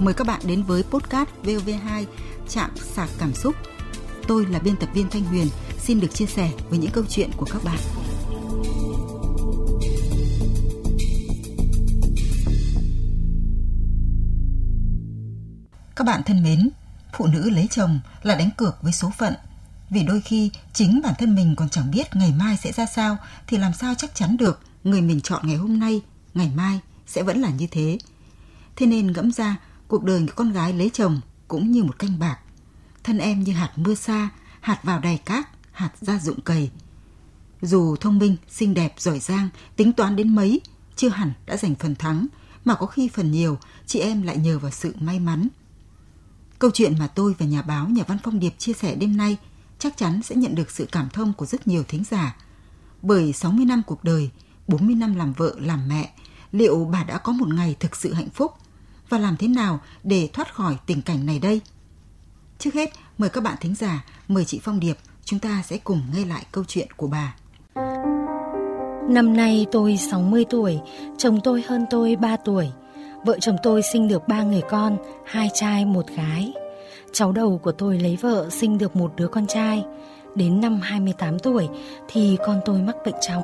Mời các bạn đến với podcast VOV2 Trạm sạc cảm xúc. Tôi là biên tập viên Thanh Huyền, xin được chia sẻ với những câu chuyện của các bạn. Các bạn thân mến, phụ nữ lấy chồng là đánh cược với số phận. Vì đôi khi chính bản thân mình còn chẳng biết ngày mai sẽ ra sao thì làm sao chắc chắn được người mình chọn ngày hôm nay, ngày mai sẽ vẫn là như thế. Thế nên ngẫm ra cuộc đời người con gái lấy chồng cũng như một canh bạc. Thân em như hạt mưa xa, hạt vào đầy cát, hạt ra dụng cầy. Dù thông minh, xinh đẹp, giỏi giang, tính toán đến mấy, chưa hẳn đã giành phần thắng, mà có khi phần nhiều chị em lại nhờ vào sự may mắn. Câu chuyện mà tôi và nhà báo nhà văn Phong Điệp chia sẻ đêm nay chắc chắn sẽ nhận được sự cảm thông của rất nhiều thính giả. Bởi 60 năm cuộc đời, 40 năm làm vợ, làm mẹ, liệu bà đã có một ngày thực sự hạnh phúc? Và làm thế nào để thoát khỏi tình cảnh này đây? Trước hết, mời các bạn thính giả, mời chị Phong Điệp, chúng ta sẽ cùng nghe lại câu chuyện của bà. Năm nay tôi 60 tuổi, chồng tôi hơn tôi 3 tuổi. Vợ chồng tôi sinh được ba người con, hai trai một gái. Cháu đầu của tôi lấy vợ sinh được một đứa con trai. Đến năm 28 tuổi thì con tôi mắc bệnh trọng,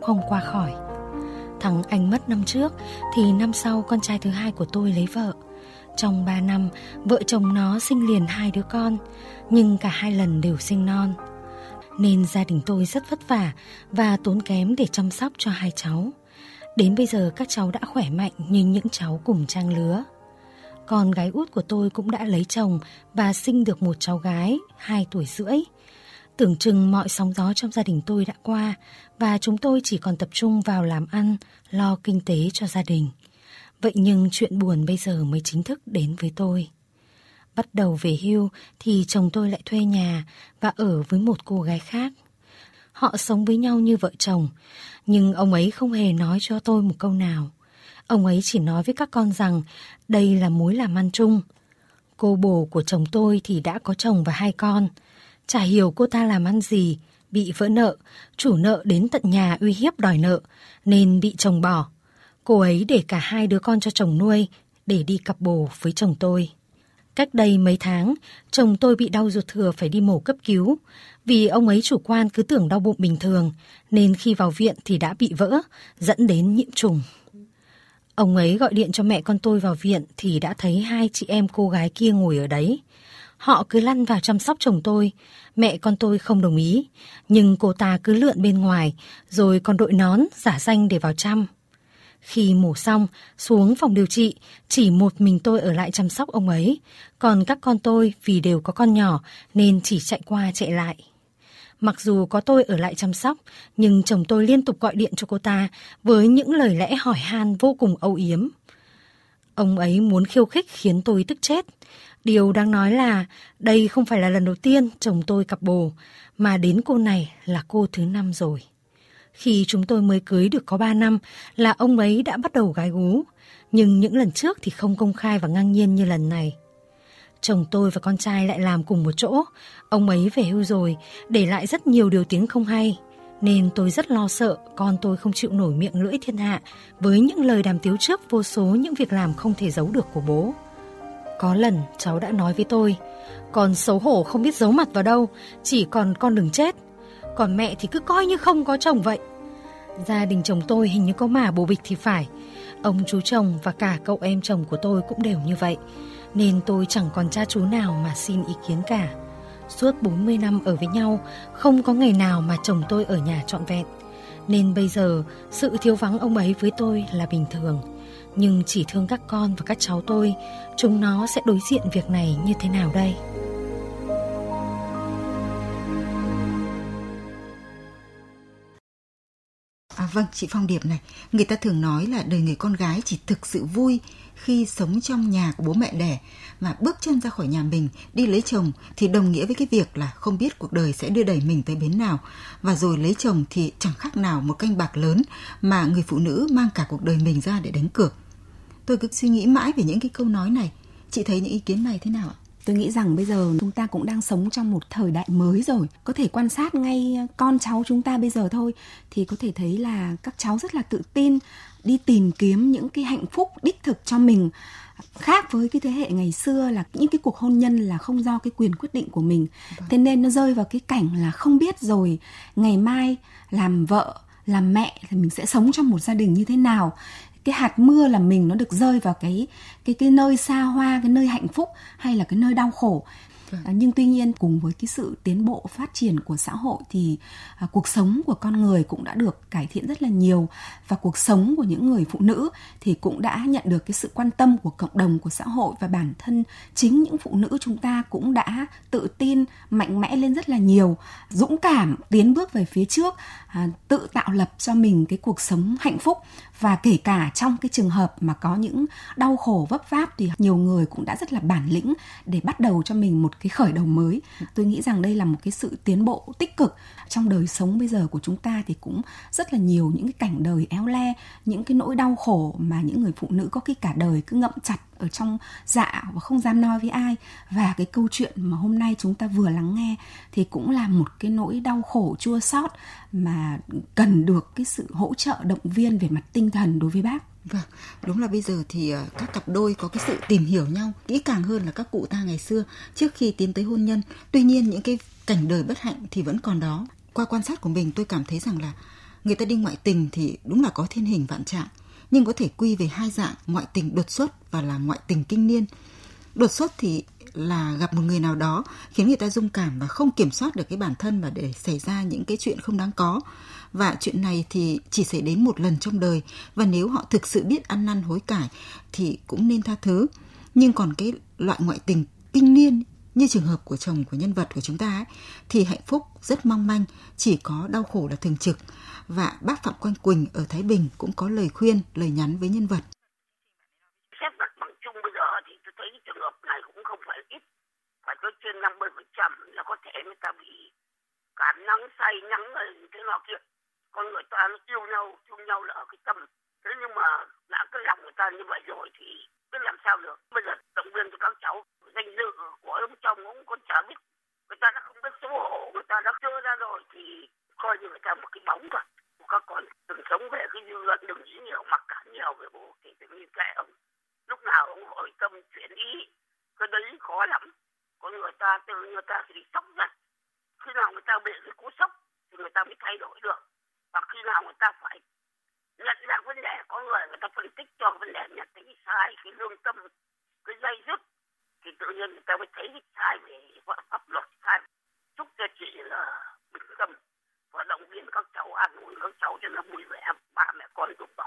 không qua khỏi. Thằng anh mất năm trước thì năm sau con trai thứ hai của tôi lấy vợ. Trong 3 năm, vợ chồng nó sinh liền hai đứa con, nhưng cả hai lần đều sinh non. Nên gia đình tôi rất vất vả và tốn kém để chăm sóc cho hai cháu. Đến bây giờ các cháu đã khỏe mạnh như những cháu cùng trang lứa. Con gái út của tôi cũng đã lấy chồng và sinh được một cháu gái 2 tuổi rưỡi. Tưởng chừng mọi sóng gió trong gia đình tôi đã qua và chúng tôi chỉ còn tập trung vào làm ăn, lo kinh tế cho gia đình. Vậy nhưng chuyện buồn bây giờ mới chính thức đến với tôi. Bắt đầu về hưu thì chồng tôi lại thuê nhà và ở với một cô gái khác. Họ sống với nhau như vợ chồng, nhưng ông ấy không hề nói cho tôi một câu nào. Ông ấy chỉ nói với các con rằng đây là mối làm ăn chung. Cô bồ của chồng tôi thì đã có chồng và hai con. Chả hiểu cô ta làm ăn gì, bị vỡ nợ, chủ nợ đến tận nhà uy hiếp đòi nợ, nên bị chồng bỏ. Cô ấy để cả hai đứa con cho chồng nuôi, để đi cặp bồ với chồng tôi. Cách đây mấy tháng, chồng tôi bị đau ruột thừa phải đi mổ cấp cứu. Vì ông ấy chủ quan cứ tưởng đau bụng bình thường, nên khi vào viện thì đã bị vỡ, dẫn đến nhiễm trùng. Ông ấy gọi điện cho mẹ con tôi vào viện thì đã thấy hai chị em cô gái kia ngồi ở đấy. Họ cứ lăn vào chăm sóc chồng tôi. Mẹ con tôi không đồng ý, nhưng cô ta cứ lượn bên ngoài, rồi còn đội nón, giả danh để vào chăm. Khi mổ xong, xuống phòng điều trị, chỉ một mình tôi ở lại chăm sóc ông ấy. Còn các con tôi vì đều có con nhỏ nên chỉ chạy qua chạy lại. Mặc dù có tôi ở lại chăm sóc, nhưng chồng tôi liên tục gọi điện cho cô ta với những lời lẽ hỏi han vô cùng âu yếm. Ông ấy muốn khiêu khích khiến tôi tức chết. Điều đáng nói là đây không phải là lần đầu tiên chồng tôi cặp bồ, mà đến cô này là cô thứ năm rồi. Khi chúng tôi mới cưới được có 3 năm là ông ấy đã bắt đầu gái gú, nhưng những lần trước thì không công khai và ngang nhiên như lần này. Chồng tôi và con trai lại làm cùng một chỗ, ông ấy về hưu rồi, để lại rất nhiều điều tiếng không hay. Nên tôi rất lo sợ con tôi không chịu nổi miệng lưỡi thiên hạ với những lời đàm tiếu trước vô số những việc làm không thể giấu được của bố. Có lần cháu đã nói với tôi, con xấu hổ không biết giấu mặt vào đâu, chỉ còn con đừng chết. Còn mẹ thì cứ coi như không có chồng vậy. Gia đình chồng tôi hình như có mà bồ bịch thì phải. Ông chú chồng và cả cậu em chồng của tôi cũng đều như vậy. Nên tôi chẳng còn cha chú nào mà xin ý kiến cả. Suốt 40 năm ở với nhau, không có ngày nào mà chồng tôi ở nhà trọn vẹn. Nên bây giờ, sự thiếu vắng ông ấy với tôi là bình thường. Nhưng chỉ thương các con và các cháu tôi, chúng nó sẽ đối diện việc này như thế nào đây? À vâng, chị Phong Điệp này, người ta thường nói là đời người con gái chỉ thực sự vui khi sống trong nhà của bố mẹ đẻ và bước chân ra khỏi nhà mình đi lấy chồng thì đồng nghĩa với cái việc là không biết cuộc đời sẽ đưa đẩy mình tới bến nào và rồi lấy chồng thì chẳng khác nào một canh bạc lớn mà người phụ nữ mang cả cuộc đời mình ra để đánh cược. Tôi cứ suy nghĩ mãi về những cái câu nói này. Chị thấy những ý kiến này thế nào ạ? tôi nghĩ rằng bây giờ chúng ta cũng đang sống trong một thời đại mới rồi có thể quan sát ngay con cháu chúng ta bây giờ thôi thì có thể thấy là các cháu rất là tự tin đi tìm kiếm những cái hạnh phúc đích thực cho mình khác với cái thế hệ ngày xưa là những cái cuộc hôn nhân là không do cái quyền quyết định của mình vâng. thế nên nó rơi vào cái cảnh là không biết rồi ngày mai làm vợ làm mẹ thì mình sẽ sống trong một gia đình như thế nào cái hạt mưa là mình nó được rơi vào cái cái cái nơi xa hoa, cái nơi hạnh phúc hay là cái nơi đau khổ. Vâng. À, nhưng tuy nhiên cùng với cái sự tiến bộ phát triển của xã hội thì à, cuộc sống của con người cũng đã được cải thiện rất là nhiều. Và cuộc sống của những người phụ nữ thì cũng đã nhận được cái sự quan tâm của cộng đồng của xã hội. Và bản thân chính những phụ nữ chúng ta cũng đã tự tin mạnh mẽ lên rất là nhiều dũng cảm tiến bước về phía trước à, tự tạo lập cho mình cái cuộc sống hạnh phúc. Và kể cả trong cái trường hợp mà có những đau khổ vấp váp thì nhiều người cũng đã rất là bản lĩnh để bắt đầu cho mình một cái khởi đầu mới. Tôi nghĩ rằng đây là một cái sự tiến bộ tích cực trong đời sống bây giờ của chúng ta thì cũng rất là nhiều những cái cảnh đời éo le, những cái nỗi đau khổ mà những người phụ nữ có cái cả đời cứ ngậm chặt ở trong dạ và không dám nói với ai. Và cái câu chuyện mà hôm nay chúng ta vừa lắng nghe thì cũng là một cái nỗi đau khổ chua xót mà cần được cái sự hỗ trợ động viên về mặt tinh thần đối với bác. Vâng, đúng là bây giờ thì ờ, các cặp đôi có cái sự tìm hiểu nhau kỹ càng hơn là các cụ ta ngày xưa trước khi tiến tới hôn nhân. Tuy nhiên những cái cảnh đời bất hạnh thì vẫn còn đó. Qua quan sát của mình tôi cảm thấy rằng là người ta đi ngoại tình thì đúng là có thiên hình vạn trạng nhưng có thể quy về hai dạng ngoại tình đột xuất và là ngoại tình kinh niên. Đột xuất thì là gặp một người nào đó khiến người ta dung cảm và không kiểm soát được cái bản thân và để xảy ra những cái chuyện không đáng có. Và chuyện này thì chỉ xảy đến một lần trong đời và nếu họ thực sự biết ăn năn hối cải thì cũng nên tha thứ. Nhưng còn cái loại ngoại tình kinh niên như trường hợp của chồng của nhân vật của chúng ta ấy, thì hạnh phúc rất mong manh, chỉ có đau khổ là thường trực và bác Phạm Quang Quỳnh ở Thái Bình cũng có lời khuyên, lời nhắn với nhân vật. Xét mặt bằng chung bây giờ thì tôi thấy trường hợp này cũng không phải ít, phải tới trên 50% là có thể người ta bị cảm nắng say nắng thế nào kia. Con người ta nó yêu nhau, yêu nhau là ở cái tâm. Thế nhưng mà đã cái lòng người ta như vậy rồi thì biết làm sao được. Bây giờ động viên cho các cháu danh dự của ông chồng cũng con chả biết người ta đã không biết xấu hổ người ta đã chưa ra rồi thì coi như người ta một cái bóng thôi các con đừng sống về cái dư luận đừng nghĩ nhiều mặc cả nhiều về bố thì tự nhiên kệ ông lúc nào ông hỏi tâm chuyện ý cái đấy khó lắm con người ta từ người ta thì sốc dần. Khi nào người ta bị cái cú sốc thì người ta mới thay đổi được. Và khi nào người ta phải nhận ra vấn đề có người người ta phân tích cho vấn đề, nhận thấy sai, cái lương tâm, cái dây dứt, thì tự nhiên người ta mới thấy sai về pháp luật, sai chúc cho chị là bình tâm và động viên các cháu ăn uống, các cháu cho nó vui vẻ, ba mẹ con giúp đỡ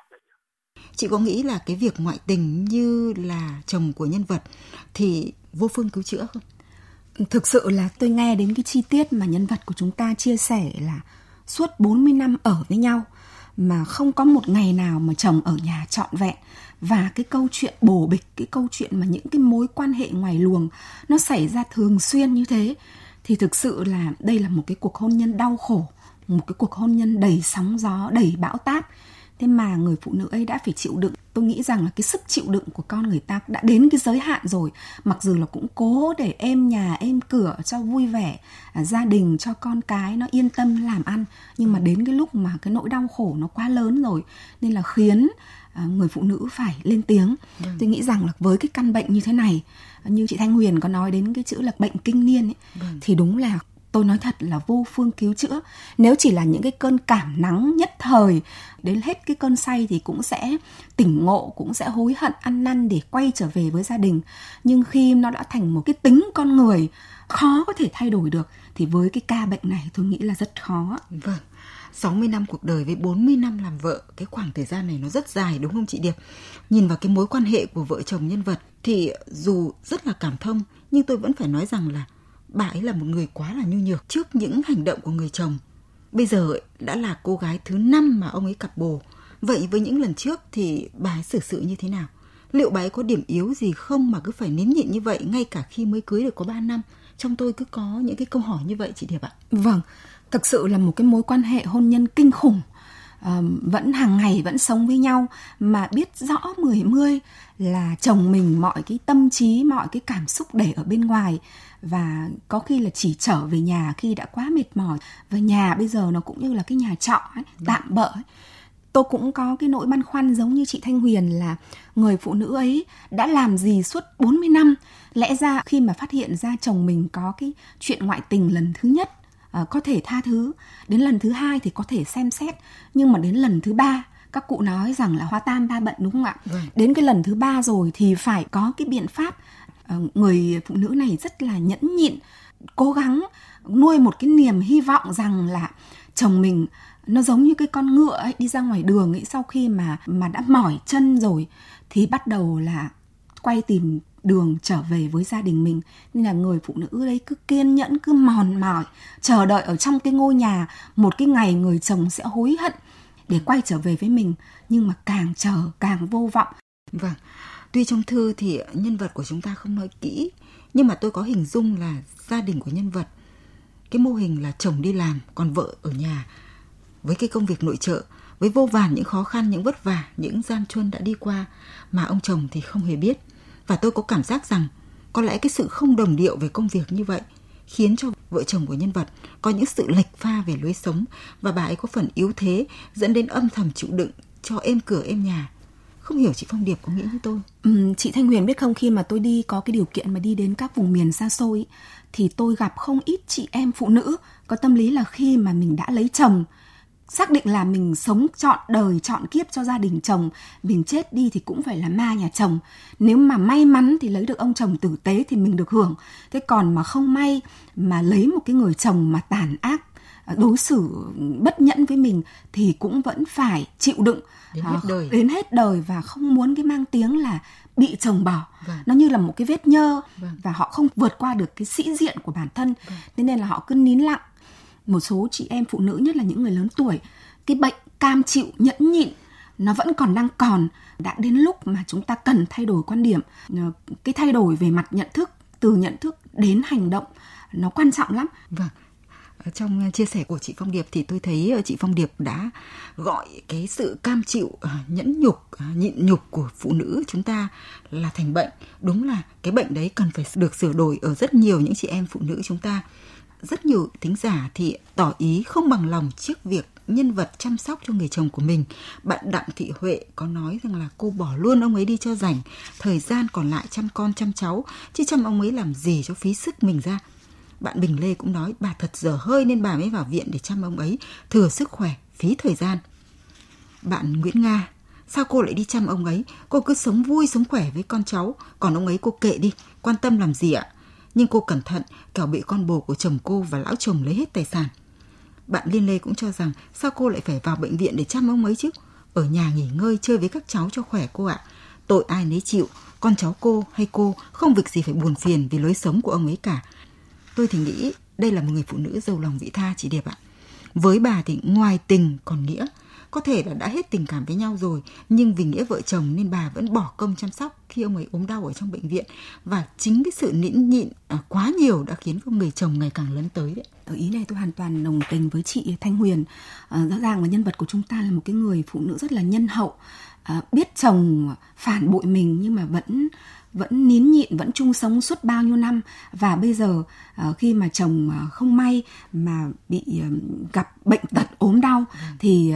chị có nghĩ là cái việc ngoại tình như là chồng của nhân vật thì vô phương cứu chữa không? Thực sự là tôi nghe đến cái chi tiết mà nhân vật của chúng ta chia sẻ là suốt 40 năm ở với nhau, mà không có một ngày nào mà chồng ở nhà trọn vẹn. Và cái câu chuyện bổ bịch, cái câu chuyện mà những cái mối quan hệ ngoài luồng, nó xảy ra thường xuyên như thế, thì thực sự là đây là một cái cuộc hôn nhân đau khổ, một cái cuộc hôn nhân đầy sóng gió, đầy bão táp thế mà người phụ nữ ấy đã phải chịu đựng tôi nghĩ rằng là cái sức chịu đựng của con người ta đã đến cái giới hạn rồi mặc dù là cũng cố để êm nhà êm cửa cho vui vẻ à, gia đình cho con cái nó yên tâm làm ăn nhưng mà đến cái lúc mà cái nỗi đau khổ nó quá lớn rồi nên là khiến à, người phụ nữ phải lên tiếng ừ. tôi nghĩ rằng là với cái căn bệnh như thế này như chị thanh huyền có nói đến cái chữ là bệnh kinh niên ấy, ừ. thì đúng là tôi nói thật là vô phương cứu chữa. Nếu chỉ là những cái cơn cảm nắng nhất thời đến hết cái cơn say thì cũng sẽ tỉnh ngộ cũng sẽ hối hận ăn năn để quay trở về với gia đình. Nhưng khi nó đã thành một cái tính con người khó có thể thay đổi được thì với cái ca bệnh này tôi nghĩ là rất khó. Vâng 60 năm cuộc đời với 40 năm làm vợ, cái khoảng thời gian này nó rất dài đúng không chị Điệp? Nhìn vào cái mối quan hệ của vợ chồng nhân vật thì dù rất là cảm thông nhưng tôi vẫn phải nói rằng là bà ấy là một người quá là nhu nhược trước những hành động của người chồng. Bây giờ đã là cô gái thứ năm mà ông ấy cặp bồ. Vậy với những lần trước thì bà ấy xử sự như thế nào? Liệu bà ấy có điểm yếu gì không mà cứ phải nín nhịn như vậy ngay cả khi mới cưới được có 3 năm? Trong tôi cứ có những cái câu hỏi như vậy chị Điệp ạ. Vâng, thực sự là một cái mối quan hệ hôn nhân kinh khủng vẫn hàng ngày vẫn sống với nhau mà biết rõ mười mươi là chồng mình mọi cái tâm trí mọi cái cảm xúc để ở bên ngoài và có khi là chỉ trở về nhà khi đã quá mệt mỏi và nhà bây giờ nó cũng như là cái nhà trọ ấy, vâng. tạm bỡ ấy. tôi cũng có cái nỗi băn khoăn giống như chị Thanh Huyền là người phụ nữ ấy đã làm gì suốt 40 năm lẽ ra khi mà phát hiện ra chồng mình có cái chuyện ngoại tình lần thứ nhất uh, có thể tha thứ. Đến lần thứ hai thì có thể xem xét. Nhưng mà đến lần thứ ba các cụ nói rằng là hoa tam ba bận đúng không ạ? Vâng. đến cái lần thứ ba rồi thì phải có cái biện pháp uh, người phụ nữ này rất là nhẫn nhịn cố gắng nuôi một cái niềm hy vọng rằng là chồng mình nó giống như cái con ngựa ấy đi ra ngoài đường ấy sau khi mà mà đã mỏi chân rồi thì bắt đầu là quay tìm đường trở về với gia đình mình. Nên là người phụ nữ đấy cứ kiên nhẫn, cứ mòn mỏi, chờ đợi ở trong cái ngôi nhà. Một cái ngày người chồng sẽ hối hận để quay trở về với mình. Nhưng mà càng chờ càng vô vọng. Vâng tuy trong thư thì nhân vật của chúng ta không nói kỹ, nhưng mà tôi có hình dung là gia đình của nhân vật, cái mô hình là chồng đi làm, còn vợ ở nhà, với cái công việc nội trợ, với vô vàn những khó khăn, những vất vả, những gian truân đã đi qua mà ông chồng thì không hề biết và tôi có cảm giác rằng có lẽ cái sự không đồng điệu về công việc như vậy khiến cho vợ chồng của nhân vật có những sự lệch pha về lối sống và bà ấy có phần yếu thế dẫn đến âm thầm chịu đựng cho êm cửa êm nhà không hiểu chị Phong Điệp có nghĩ như tôi. Ừ, chị Thanh Huyền biết không khi mà tôi đi có cái điều kiện mà đi đến các vùng miền xa xôi thì tôi gặp không ít chị em phụ nữ có tâm lý là khi mà mình đã lấy chồng xác định là mình sống chọn đời chọn kiếp cho gia đình chồng mình chết đi thì cũng phải là ma nhà chồng nếu mà may mắn thì lấy được ông chồng tử tế thì mình được hưởng thế còn mà không may mà lấy một cái người chồng mà tàn ác đối xử bất nhẫn với mình thì cũng vẫn phải chịu đựng đến hết đời đến hết đời và không muốn cái mang tiếng là bị chồng bỏ vâng. nó như là một cái vết nhơ vâng. và họ không vượt qua được cái sĩ diện của bản thân vâng. thế nên là họ cứ nín lặng một số chị em phụ nữ, nhất là những người lớn tuổi, cái bệnh cam chịu, nhẫn nhịn, nó vẫn còn đang còn. Đã đến lúc mà chúng ta cần thay đổi quan điểm. Ờ, cái thay đổi về mặt nhận thức, từ nhận thức đến hành động, nó quan trọng lắm. Vâng. Trong ờ, chia sẻ của chị Phong Điệp thì tôi thấy ờ, chị Phong Điệp đã gọi cái sự cam chịu nhẫn nhục nhịn nhục của phụ nữ chúng ta là thành bệnh. Đúng là cái bệnh đấy cần phải được sửa đổi ở rất nhiều những chị em phụ nữ chúng ta rất nhiều thính giả thì tỏ ý không bằng lòng trước việc nhân vật chăm sóc cho người chồng của mình. Bạn Đặng Thị Huệ có nói rằng là cô bỏ luôn ông ấy đi cho rảnh, thời gian còn lại chăm con chăm cháu, chứ chăm ông ấy làm gì cho phí sức mình ra. Bạn Bình Lê cũng nói bà thật dở hơi nên bà mới vào viện để chăm ông ấy, thừa sức khỏe, phí thời gian. Bạn Nguyễn Nga Sao cô lại đi chăm ông ấy? Cô cứ sống vui, sống khỏe với con cháu. Còn ông ấy cô kệ đi, quan tâm làm gì ạ? Nhưng cô cẩn thận kẻo bị con bồ của chồng cô và lão chồng lấy hết tài sản. Bạn Liên Lê cũng cho rằng sao cô lại phải vào bệnh viện để chăm ông ấy chứ? Ở nhà nghỉ ngơi chơi với các cháu cho khỏe cô ạ. Tội ai nấy chịu, con cháu cô hay cô không việc gì phải buồn phiền vì lối sống của ông ấy cả. Tôi thì nghĩ đây là một người phụ nữ giàu lòng vị tha chị Điệp ạ. Với bà thì ngoài tình còn nghĩa, có thể là đã hết tình cảm với nhau rồi nhưng vì nghĩa vợ chồng nên bà vẫn bỏ công chăm sóc khi ông ấy ốm đau ở trong bệnh viện. Và chính cái sự nịnh nhịn à, quá nhiều đã khiến cho người chồng ngày càng lớn tới đấy. Ở ý này tôi hoàn toàn đồng tình với chị Thanh Huyền. À, rõ ràng là nhân vật của chúng ta là một cái người phụ nữ rất là nhân hậu à, biết chồng phản bội mình nhưng mà vẫn vẫn nín nhịn vẫn chung sống suốt bao nhiêu năm. Và bây giờ uh, khi mà chồng uh, không may mà bị gặp bệnh tật ốm đau thì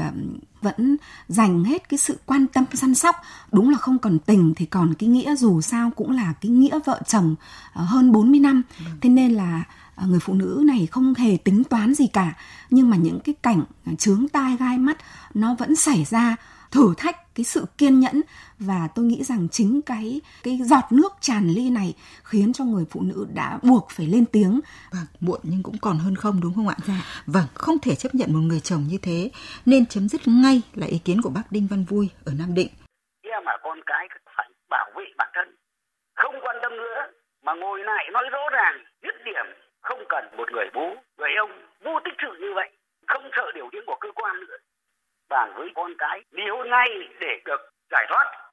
vẫn dành hết cái sự quan tâm săn sóc. Đúng là không còn tình thì còn cái nghĩa dù sao cũng là cái nghĩa vợ chồng hơn 40 năm. Ừ. thế nên là người phụ nữ này không hề tính toán gì cả. Nhưng mà những cái cảnh chướng tai gai mắt nó vẫn xảy ra thử thách cái sự kiên nhẫn và tôi nghĩ rằng chính cái cái giọt nước tràn ly này khiến cho người phụ nữ đã buộc phải lên tiếng. Vâng, muộn nhưng cũng còn hơn không đúng không ạ? Dạ. Vâng, không thể chấp nhận một người chồng như thế nên chấm dứt ngay là ý kiến của bác Đinh Văn Vui ở Nam Định. Em mà con cái phải bảo vệ bản thân, không quan tâm nữa mà ngồi lại nói rõ ràng, dứt điểm không cần một người bố, người ông vô tích sự như vậy, không sợ điều tiếng của cơ quan nữa bàn với con cái nếu hôn ngay để được giải thoát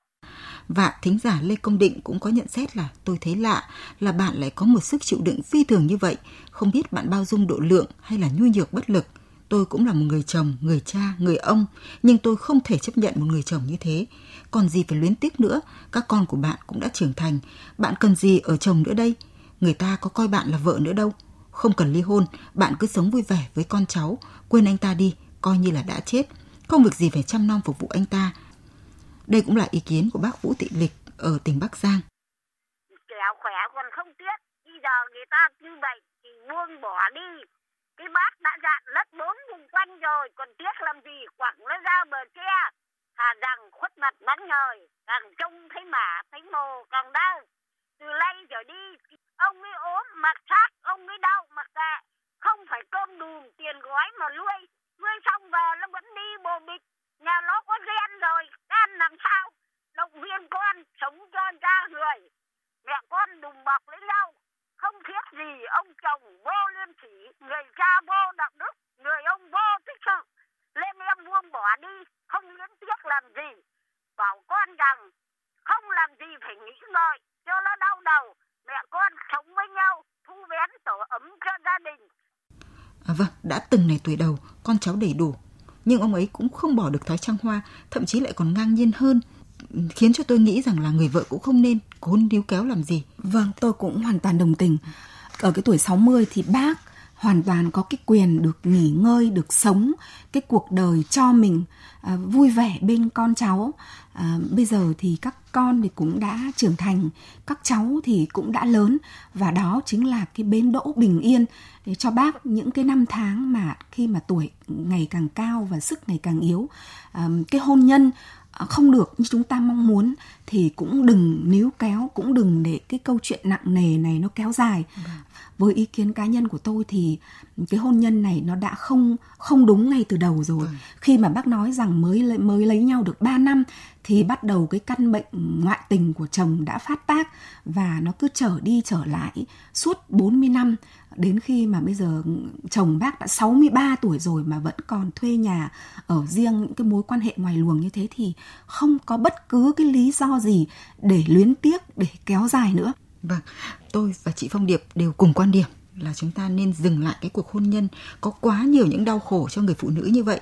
và thính giả Lê Công Định cũng có nhận xét là tôi thấy lạ là bạn lại có một sức chịu đựng phi thường như vậy, không biết bạn bao dung độ lượng hay là nhu nhược bất lực. Tôi cũng là một người chồng, người cha, người ông, nhưng tôi không thể chấp nhận một người chồng như thế. Còn gì phải luyến tiếc nữa, các con của bạn cũng đã trưởng thành, bạn cần gì ở chồng nữa đây? Người ta có coi bạn là vợ nữa đâu. Không cần ly hôn, bạn cứ sống vui vẻ với con cháu, quên anh ta đi, coi như là đã chết. Không việc gì phải chăm nom phục vụ anh ta. Đây cũng là ý kiến của bác Vũ Thị Lịch ở tỉnh Bắc Giang. Kéo khỏe còn không tiếc, bây giờ người ta như vậy thì buông bỏ đi. Cái bác đã dạn lất bốn vùng quanh rồi, còn tiếc làm gì, quẳng nó ra bờ tre. Hà rằng khuất mặt bắn ngời, càng trông thấy mả, thấy mồ, càng đau. Từ nay trở đi, ông ấy ốm, mặc xác, ông ấy đau, mặc kệ. Không phải cơm đùm, tiền gói mà nuôi. Nuôi xong về nó vẫn đi bồ bịch. Nhà nó có ghen rồi, gan làm sao? Động viên con, sống cho ra người. Mẹ con đùm bọc lấy nhau. Không thiết gì ông chồng vô liêm sỉ, người cha vô đạo đức, người ông vô tích sự. Lên em buông bỏ đi, không liên tiếc làm gì. Bảo con rằng không làm gì phải nghĩ ngợi, cho nó đau đầu. Mẹ con sống với nhau, thu vén tổ ấm cho gia đình. À vâng, đã từng này tuổi đầu, con cháu đầy đủ. Nhưng ông ấy cũng không bỏ được thói trăng hoa, thậm chí lại còn ngang nhiên hơn, khiến cho tôi nghĩ rằng là người vợ cũng không nên cố níu kéo làm gì. Vâng, tôi cũng hoàn toàn đồng tình. Ở cái tuổi 60 thì bác hoàn toàn có cái quyền được nghỉ ngơi, được sống cái cuộc đời cho mình à, vui vẻ bên con cháu. À, bây giờ thì các con thì cũng đã trưởng thành, các cháu thì cũng đã lớn và đó chính là cái bến đỗ bình yên để cho bác những cái năm tháng mà khi mà tuổi ngày càng cao và sức ngày càng yếu, à, cái hôn nhân không được như chúng ta mong muốn thì cũng đừng níu kéo cũng đừng để cái câu chuyện nặng nề này nó kéo dài. Với ý kiến cá nhân của tôi thì cái hôn nhân này nó đã không không đúng ngay từ đầu rồi. Khi mà bác nói rằng mới mới lấy nhau được 3 năm thì bắt đầu cái căn bệnh ngoại tình của chồng đã phát tác và nó cứ trở đi trở lại suốt 40 năm đến khi mà bây giờ chồng bác đã 63 tuổi rồi mà vẫn còn thuê nhà ở riêng những cái mối quan hệ ngoài luồng như thế thì không có bất cứ cái lý do gì để luyến tiếc để kéo dài nữa. Vâng, tôi và chị Phong Điệp đều cùng quan điểm là chúng ta nên dừng lại cái cuộc hôn nhân có quá nhiều những đau khổ cho người phụ nữ như vậy.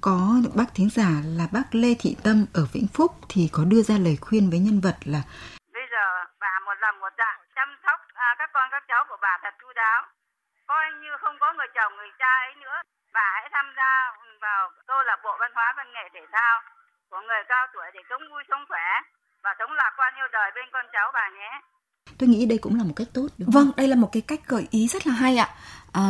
Có bác thính giả là bác Lê Thị Tâm ở Vĩnh Phúc thì có đưa ra lời khuyên với nhân vật là Bây giờ bà một lòng một dạ chăm sóc các con các cháu của bà thật chu đáo. Coi như không có người chồng người cha ấy nữa. Bà hãy tham gia vào câu lạc bộ văn hóa văn nghệ thể thao của người cao tuổi để sống vui sống khỏe và sống lạc quan yêu đời bên con cháu bà nhé. tôi nghĩ đây cũng là một cách tốt đúng không? Vâng, đây là một cái cách gợi ý rất là hay ạ. À,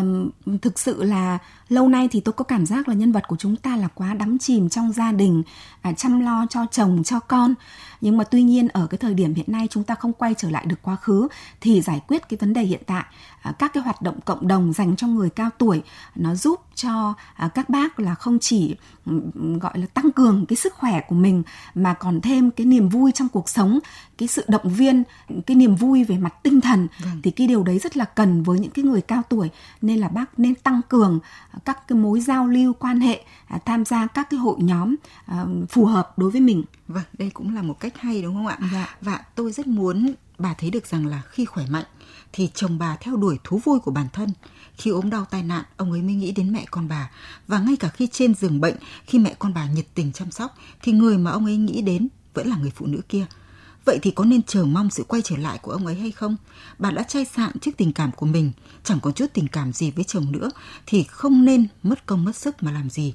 thực sự là lâu nay thì tôi có cảm giác là nhân vật của chúng ta là quá đắm chìm trong gia đình, à, chăm lo cho chồng, cho con. Nhưng mà tuy nhiên ở cái thời điểm hiện nay chúng ta không quay trở lại được quá khứ thì giải quyết cái vấn đề hiện tại. À, các cái hoạt động cộng đồng dành cho người cao tuổi nó giúp cho à, các bác là không chỉ gọi là tăng cường cái sức khỏe của mình mà còn thêm cái niềm vui trong cuộc sống, cái sự động viên, cái niềm vui về mặt tinh thần thì cái điều đấy rất là cần với những cái người cao tuổi nên là bác nên tăng cường các cái mối giao lưu quan hệ à, tham gia các cái hội nhóm à, phù hợp đối với mình Vâng, đây cũng là một cách hay đúng không ạ? Dạ. Và tôi rất muốn bà thấy được rằng là khi khỏe mạnh thì chồng bà theo đuổi thú vui của bản thân. Khi ốm đau tai nạn, ông ấy mới nghĩ đến mẹ con bà. Và ngay cả khi trên giường bệnh, khi mẹ con bà nhiệt tình chăm sóc, thì người mà ông ấy nghĩ đến vẫn là người phụ nữ kia. Vậy thì có nên chờ mong sự quay trở lại của ông ấy hay không? Bà đã chai sạn trước tình cảm của mình, chẳng có chút tình cảm gì với chồng nữa, thì không nên mất công mất sức mà làm gì.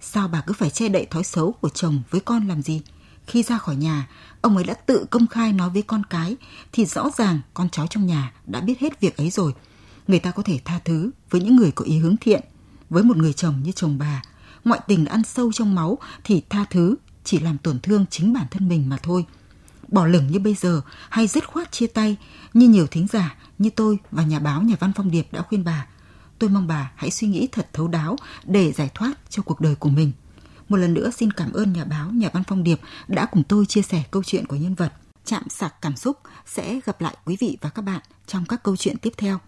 Sao bà cứ phải che đậy thói xấu của chồng với con làm gì? Khi ra khỏi nhà, ông ấy đã tự công khai nói với con cái thì rõ ràng con cháu trong nhà đã biết hết việc ấy rồi. Người ta có thể tha thứ với những người có ý hướng thiện. Với một người chồng như chồng bà, ngoại tình đã ăn sâu trong máu thì tha thứ chỉ làm tổn thương chính bản thân mình mà thôi. Bỏ lửng như bây giờ hay dứt khoát chia tay như nhiều thính giả như tôi và nhà báo nhà văn Phong Điệp đã khuyên bà. Tôi mong bà hãy suy nghĩ thật thấu đáo để giải thoát cho cuộc đời của mình. Một lần nữa xin cảm ơn nhà báo, nhà văn Phong Điệp đã cùng tôi chia sẻ câu chuyện của nhân vật. Chạm sạc cảm xúc sẽ gặp lại quý vị và các bạn trong các câu chuyện tiếp theo.